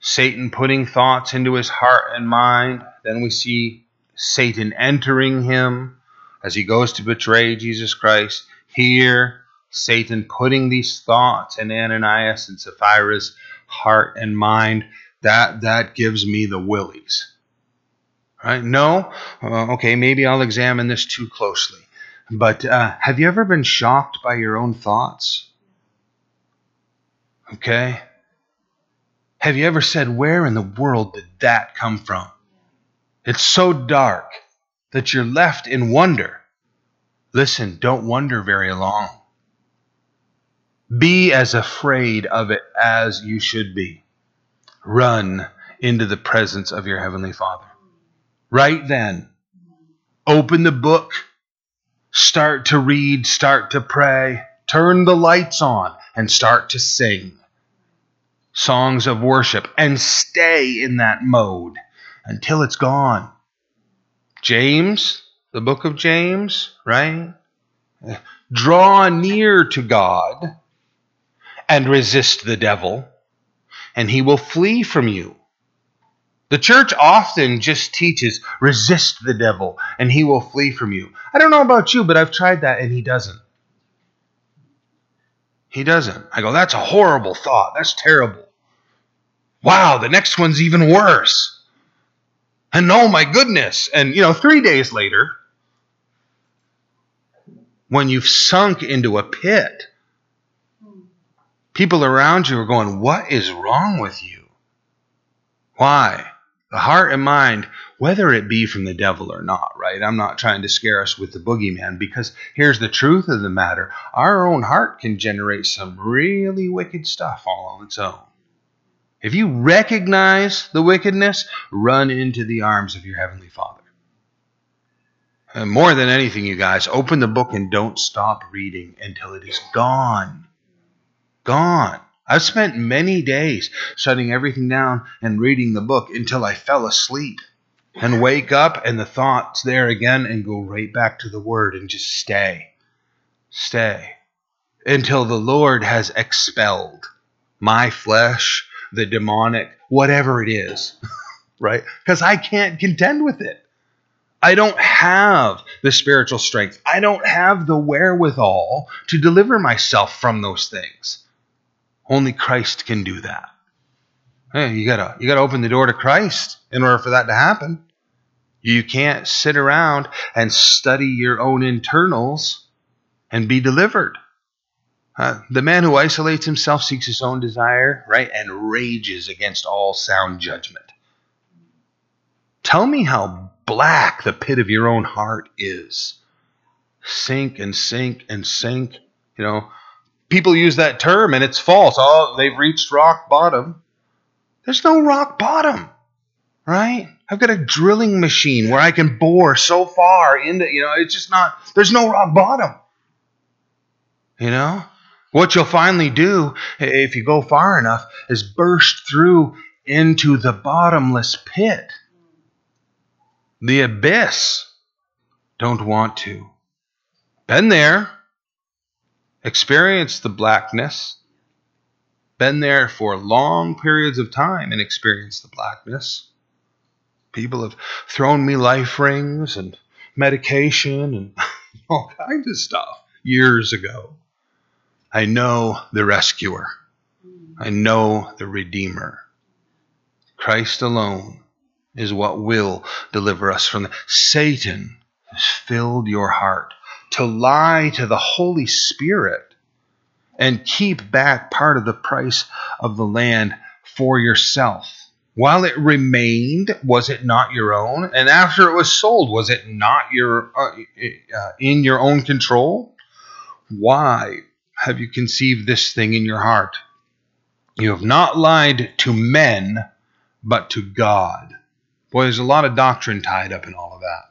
Satan putting thoughts into his heart and mind. Then we see Satan entering him as he goes to betray Jesus Christ. Here, Satan putting these thoughts in Ananias and Sapphira's heart and mind, that that gives me the willies. Right? No, uh, okay, maybe I'll examine this too closely. But uh, have you ever been shocked by your own thoughts? Okay. Have you ever said, Where in the world did that come from? It's so dark that you're left in wonder. Listen, don't wonder very long. Be as afraid of it as you should be. Run into the presence of your Heavenly Father. Right then, open the book, start to read, start to pray, turn the lights on, and start to sing songs of worship and stay in that mode until it's gone. James, the book of James, right? Draw near to God and resist the devil, and he will flee from you. The church often just teaches resist the devil and he will flee from you. I don't know about you, but I've tried that and he doesn't. He doesn't. I go, that's a horrible thought. That's terrible. Wow, the next one's even worse. And oh my goodness. And, you know, three days later, when you've sunk into a pit, people around you are going, What is wrong with you? Why? The heart and mind, whether it be from the devil or not, right? I'm not trying to scare us with the boogeyman because here's the truth of the matter our own heart can generate some really wicked stuff all on its own. If you recognize the wickedness, run into the arms of your Heavenly Father. And more than anything, you guys, open the book and don't stop reading until it is gone. Gone. I've spent many days shutting everything down and reading the book until I fell asleep and wake up and the thoughts there again and go right back to the Word and just stay. Stay. Until the Lord has expelled my flesh the demonic, whatever it is, right? Because I can't contend with it. I don't have the spiritual strength. I don't have the wherewithal to deliver myself from those things. Only Christ can do that. Hey, you gotta you gotta open the door to Christ in order for that to happen. You can't sit around and study your own internals and be delivered. Uh, the man who isolates himself seeks his own desire, right, and rages against all sound judgment. Tell me how black the pit of your own heart is. Sink and sink and sink. You know, people use that term and it's false. Oh, they've reached rock bottom. There's no rock bottom, right? I've got a drilling machine where I can bore so far into, you know, it's just not, there's no rock bottom. You know? What you'll finally do, if you go far enough, is burst through into the bottomless pit, the abyss. Don't want to. Been there, experienced the blackness, been there for long periods of time and experienced the blackness. People have thrown me life rings and medication and all kinds of stuff years ago. I know the rescuer. I know the redeemer. Christ alone is what will deliver us from Satan has filled your heart to lie to the Holy Spirit and keep back part of the price of the land for yourself. While it remained, was it not your own? And after it was sold, was it not your uh, uh, in your own control? Why have you conceived this thing in your heart? You have not lied to men, but to God. Boy, there's a lot of doctrine tied up in all of that.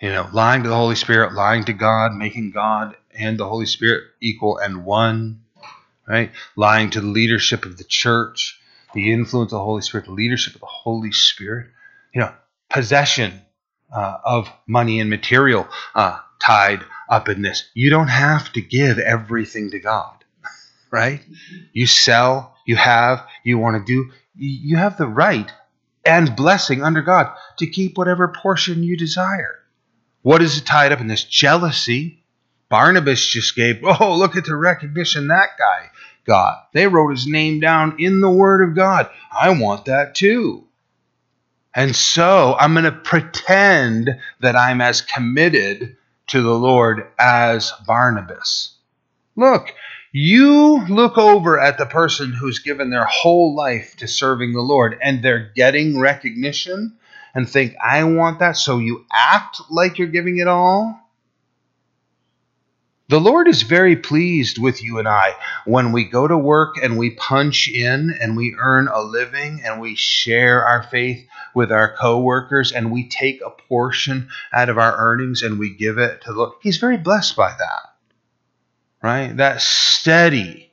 You know, lying to the Holy Spirit, lying to God, making God and the Holy Spirit equal and one, right? Lying to the leadership of the church, the influence of the Holy Spirit, the leadership of the Holy Spirit, you know, possession uh, of money and material uh, tied up in this. You don't have to give everything to God, right? You sell, you have, you want to do, you have the right and blessing under God to keep whatever portion you desire. What is it tied up in this? Jealousy. Barnabas just gave, oh, look at the recognition that guy got. They wrote his name down in the Word of God. I want that too. And so I'm going to pretend that I'm as committed to the Lord as Barnabas. Look, you look over at the person who's given their whole life to serving the Lord and they're getting recognition and think, I want that. So you act like you're giving it all. The Lord is very pleased with you and I when we go to work and we punch in and we earn a living and we share our faith with our coworkers and we take a portion out of our earnings and we give it to the Lord. He's very blessed by that. Right? That steady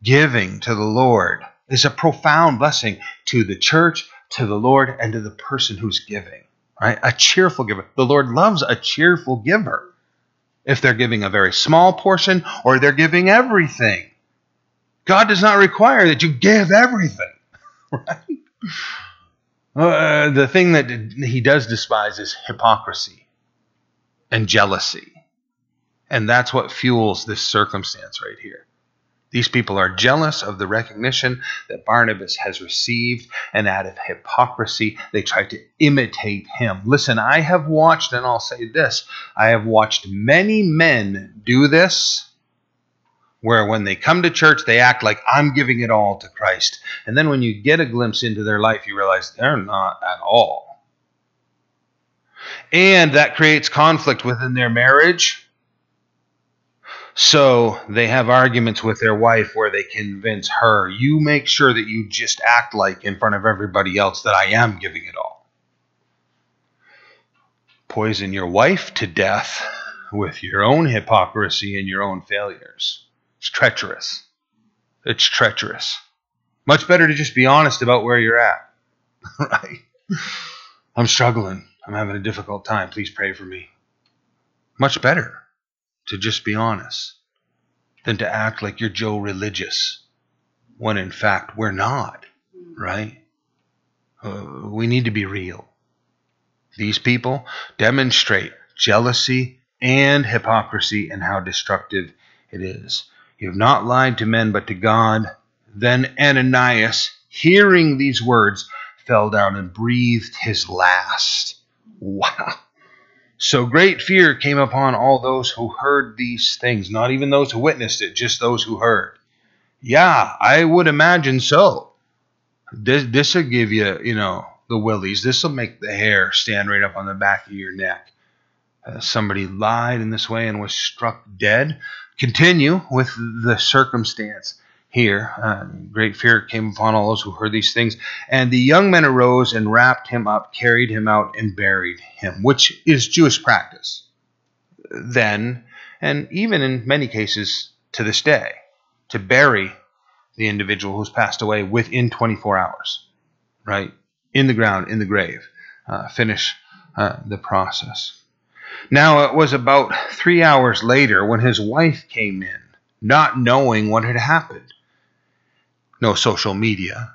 giving to the Lord is a profound blessing to the church, to the Lord, and to the person who's giving. Right? A cheerful giver. The Lord loves a cheerful giver if they're giving a very small portion or they're giving everything. God does not require that you give everything, right? Uh, the thing that he does despise is hypocrisy and jealousy. And that's what fuels this circumstance right here. These people are jealous of the recognition that Barnabas has received, and out of hypocrisy, they try to imitate him. Listen, I have watched, and I'll say this I have watched many men do this, where when they come to church, they act like I'm giving it all to Christ. And then when you get a glimpse into their life, you realize they're not at all. And that creates conflict within their marriage so they have arguments with their wife where they convince her, you make sure that you just act like in front of everybody else that I am giving it all. Poison your wife to death with your own hypocrisy and your own failures. It's treacherous. It's treacherous. Much better to just be honest about where you're at. right? I'm struggling. I'm having a difficult time. Please pray for me. Much better to just be honest than to act like you're Joe religious when in fact we're not, right? Uh, we need to be real. These people demonstrate jealousy and hypocrisy and how destructive it is. You have not lied to men but to God. Then Ananias, hearing these words, fell down and breathed his last. Wow. So great fear came upon all those who heard these things, not even those who witnessed it, just those who heard. Yeah, I would imagine so. This this will give you, you know, the willies. This will make the hair stand right up on the back of your neck. Uh, somebody lied in this way and was struck dead. Continue with the circumstance here. Uh, great fear came upon all those who heard these things. And the young men arose and wrapped him up, carried him out, and buried him, which is Jewish practice then, and even in many cases to this day, to bury the individual who's passed away within 24 hours, right? In the ground, in the grave. Uh, finish uh, the process. Now, it was about three hours later when his wife came in, not knowing what had happened no social media,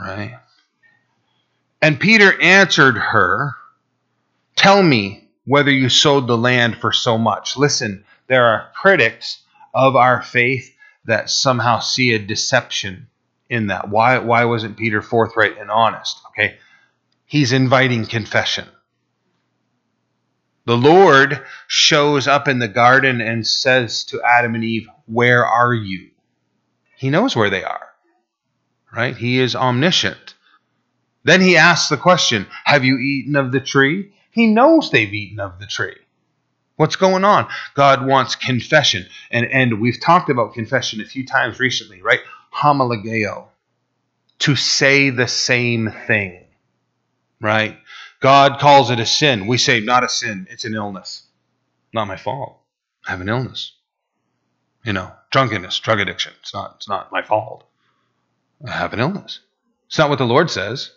right? And Peter answered her, Tell me whether you sold the land for so much. Listen, there are critics of our faith that somehow see a deception in that. Why, why wasn't Peter forthright and honest? Okay. He's inviting confession. The Lord shows up in the garden and says to Adam and Eve, Where are you? He knows where they are right? He is omniscient. Then he asks the question Have you eaten of the tree? He knows they've eaten of the tree. What's going on? God wants confession. And, and we've talked about confession a few times recently, right? Homologeo. To say the same thing, right? God calls it a sin. We say, not a sin, it's an illness. Not my fault. I have an illness. You know, drunkenness, drug addiction. It's not, it's not my fault. I have an illness. It's not what the Lord says,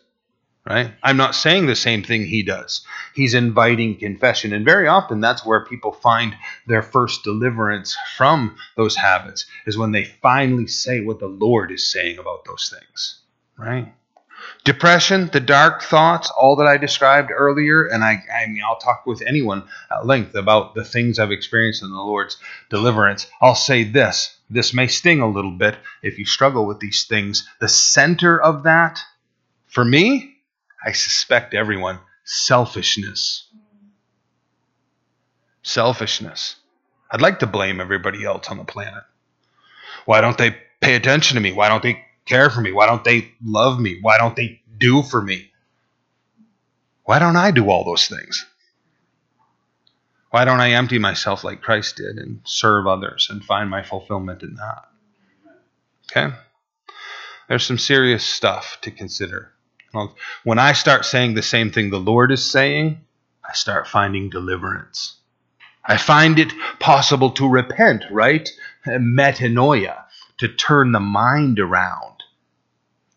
right? I'm not saying the same thing He does. He's inviting confession. And very often that's where people find their first deliverance from those habits, is when they finally say what the Lord is saying about those things, right? Depression, the dark thoughts, all that I described earlier, and I, I mean, I'll talk with anyone at length about the things I've experienced in the Lord's deliverance. I'll say this this may sting a little bit if you struggle with these things. The center of that, for me, I suspect everyone, selfishness. Selfishness. I'd like to blame everybody else on the planet. Why don't they pay attention to me? Why don't they care for me? Why don't they love me? Why don't they do for me? Why don't I do all those things? Why don't I empty myself like Christ did and serve others and find my fulfillment in that? Okay? There's some serious stuff to consider. When I start saying the same thing the Lord is saying, I start finding deliverance. I find it possible to repent, right? Metanoia, to turn the mind around,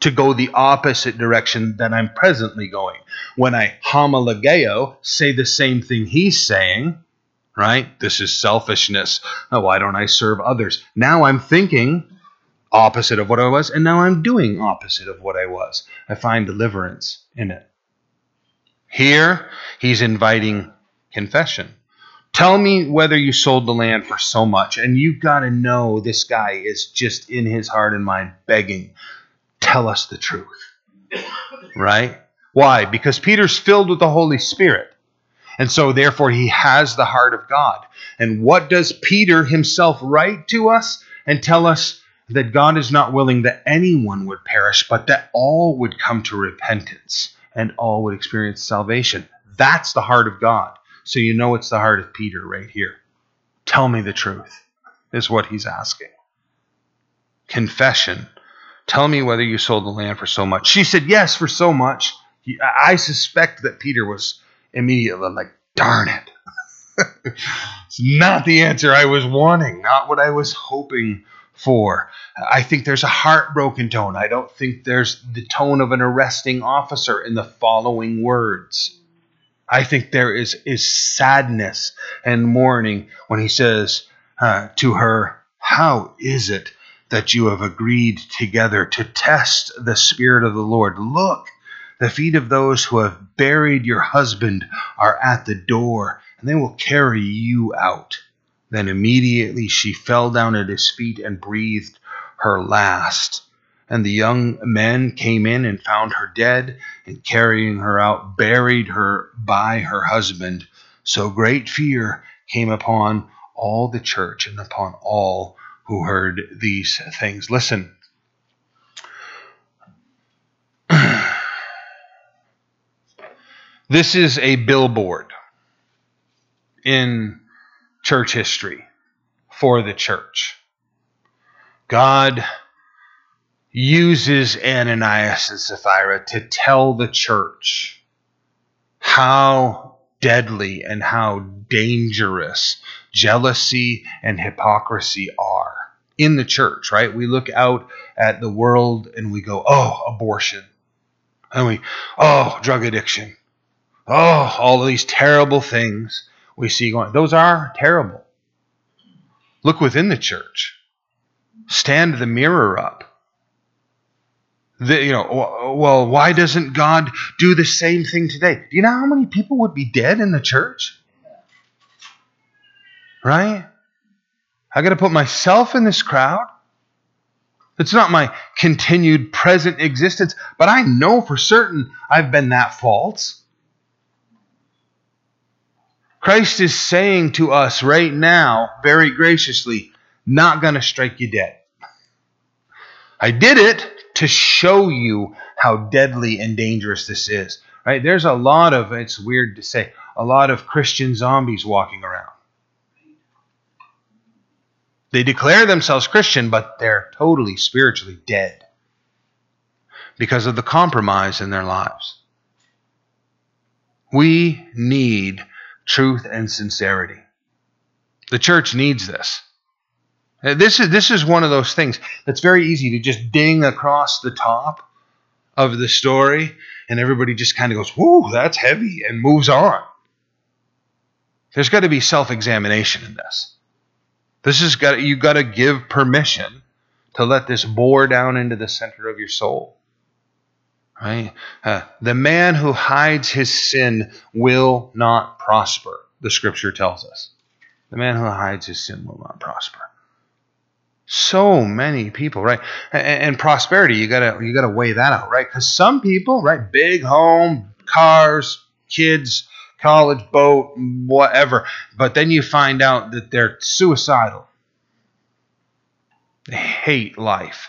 to go the opposite direction that I'm presently going. When I homologeo, say the same thing he's saying, right? This is selfishness. Oh, why don't I serve others? Now I'm thinking opposite of what I was, and now I'm doing opposite of what I was. I find deliverance in it. Here, he's inviting confession. Tell me whether you sold the land for so much. And you've got to know this guy is just in his heart and mind begging, tell us the truth. Right? Why? Because Peter's filled with the Holy Spirit. And so, therefore, he has the heart of God. And what does Peter himself write to us and tell us that God is not willing that anyone would perish, but that all would come to repentance and all would experience salvation? That's the heart of God. So, you know it's the heart of Peter right here. Tell me the truth, is what he's asking. Confession. Tell me whether you sold the land for so much. She said, Yes, for so much. I suspect that Peter was immediately like, darn it. it's not the answer I was wanting, not what I was hoping for. I think there's a heartbroken tone. I don't think there's the tone of an arresting officer in the following words. I think there is, is sadness and mourning when he says uh, to her, How is it that you have agreed together to test the Spirit of the Lord? Look, the feet of those who have buried your husband are at the door, and they will carry you out. Then immediately she fell down at his feet and breathed her last. And the young men came in and found her dead, and carrying her out, buried her by her husband. So great fear came upon all the church and upon all who heard these things. Listen. This is a billboard in church history for the church. God uses Ananias and Sapphira to tell the church how deadly and how dangerous jealousy and hypocrisy are in the church, right? We look out at the world and we go, oh, abortion. And we, oh, drug addiction. Oh, all these terrible things we see going. Those are terrible. Look within the church. Stand the mirror up. The, you know, well, why doesn't God do the same thing today? Do you know how many people would be dead in the church? Right? I got to put myself in this crowd. It's not my continued present existence, but I know for certain I've been that false. Christ is saying to us right now, very graciously, not going to strike you dead. I did it to show you how deadly and dangerous this is. Right? There's a lot of, it's weird to say, a lot of Christian zombies walking around. They declare themselves Christian, but they're totally spiritually dead because of the compromise in their lives. We need truth and sincerity. The church needs this. This is this is one of those things that's very easy to just ding across the top of the story, and everybody just kind of goes, "Whoa, that's heavy," and moves on. There's got to be self-examination in this. This has got you got to give permission to let this bore down into the center of your soul. Right? Uh, the man who hides his sin will not prosper, the scripture tells us. The man who hides his sin will not prosper. So many people, right? And, and prosperity, you gotta you gotta weigh that out, right? Because some people, right, big home, cars, kids, college boat, whatever. But then you find out that they're suicidal. They hate life.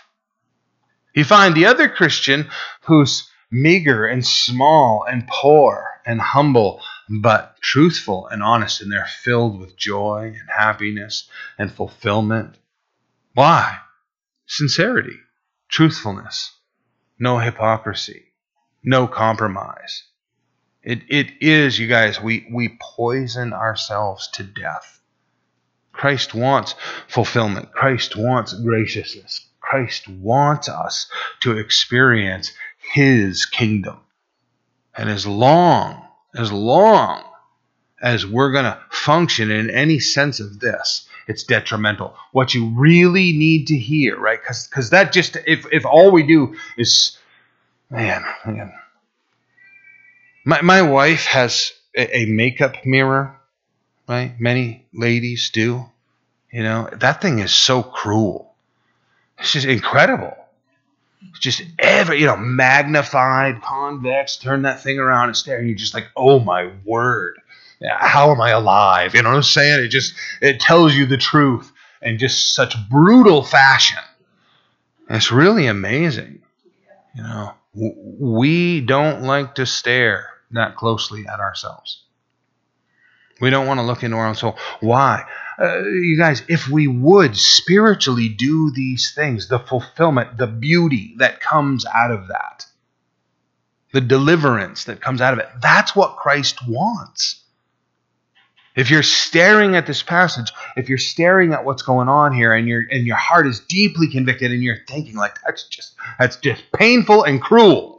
You find the other Christian who's meager and small and poor and humble, but truthful and honest, and they're filled with joy and happiness and fulfillment. Why? Sincerity, truthfulness, no hypocrisy, no compromise. It, it is, you guys, we, we poison ourselves to death. Christ wants fulfillment. Christ wants graciousness. Christ wants us to experience his kingdom. And as long, as long as we're going to function in any sense of this, it's detrimental. What you really need to hear, right? Because that just, if, if all we do is, man, man, my, my wife has a, a makeup mirror, right? Many ladies do. You know, that thing is so cruel. It's just incredible. It's just every, you know, magnified, convex, turn that thing around and stare, and you're just like, oh my word. How am I alive? You know what I'm saying? It just it tells you the truth in just such brutal fashion. It's really amazing. You know, we don't like to stare that closely at ourselves. We don't want to look into our own soul. Why? Uh, you guys, if we would spiritually do these things, the fulfillment, the beauty that comes out of that, the deliverance that comes out of it, that's what Christ wants. If you're staring at this passage, if you're staring at what's going on here and your and your heart is deeply convicted and you're thinking like that's just that's just painful and cruel.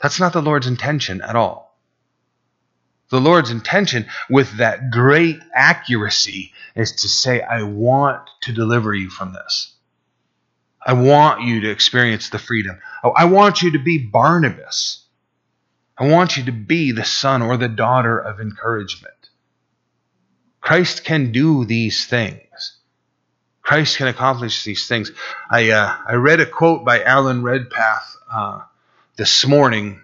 That's not the Lord's intention at all. The Lord's intention with that great accuracy is to say, I want to deliver you from this. I want you to experience the freedom. I want you to be Barnabas. I want you to be the son or the daughter of encouragement. Christ can do these things. Christ can accomplish these things. I, uh, I read a quote by Alan Redpath uh, this morning,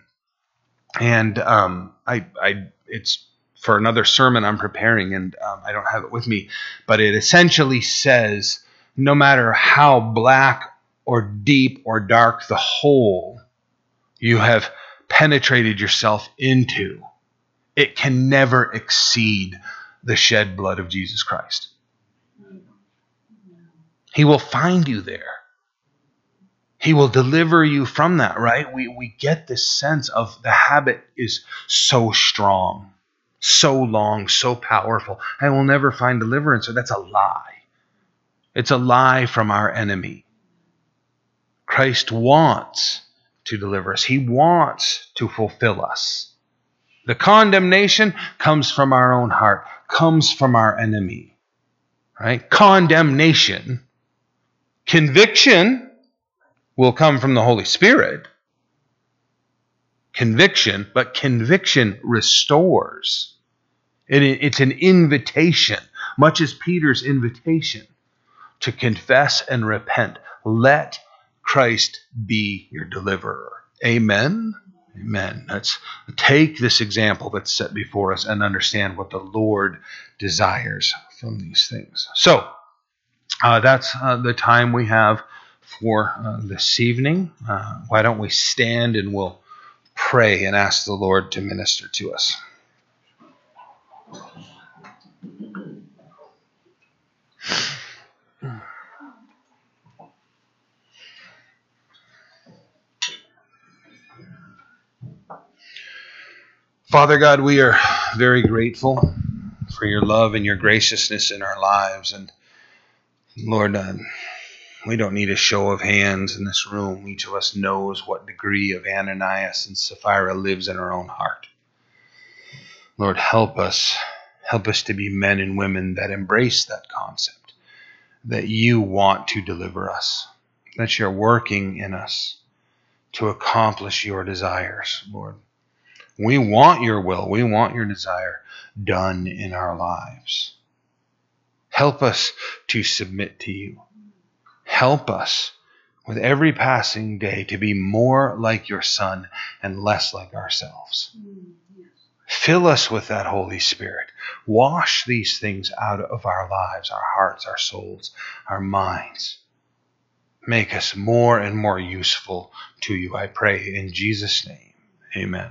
and um, I, I, it's for another sermon I'm preparing, and um, I don't have it with me, but it essentially says, no matter how black or deep or dark the hole you have penetrated yourself into, it can never exceed the shed blood of Jesus Christ. He will find you there. He will deliver you from that, right? We, we get this sense of the habit is so strong, so long, so powerful. I will never find deliverance. So that's a lie. It's a lie from our enemy. Christ wants to deliver us, He wants to fulfill us. The condemnation comes from our own heart, comes from our enemy. Right? Condemnation. Conviction will come from the Holy Spirit. Conviction, but conviction restores. It, it's an invitation, much as Peter's invitation to confess and repent. Let Christ be your deliverer. Amen. Amen. Let's take this example that's set before us and understand what the Lord desires from these things. So, uh, that's uh, the time we have for uh, this evening. Uh, why don't we stand and we'll pray and ask the Lord to minister to us? Father God, we are very grateful for your love and your graciousness in our lives. And Lord, uh, we don't need a show of hands in this room. Each of us knows what degree of Ananias and Sapphira lives in our own heart. Lord, help us. Help us to be men and women that embrace that concept, that you want to deliver us, that you're working in us to accomplish your desires, Lord. We want your will, we want your desire done in our lives. Help us to submit to you. Help us with every passing day to be more like your Son and less like ourselves. Fill us with that Holy Spirit. Wash these things out of our lives, our hearts, our souls, our minds. Make us more and more useful to you, I pray, in Jesus' name. Amen.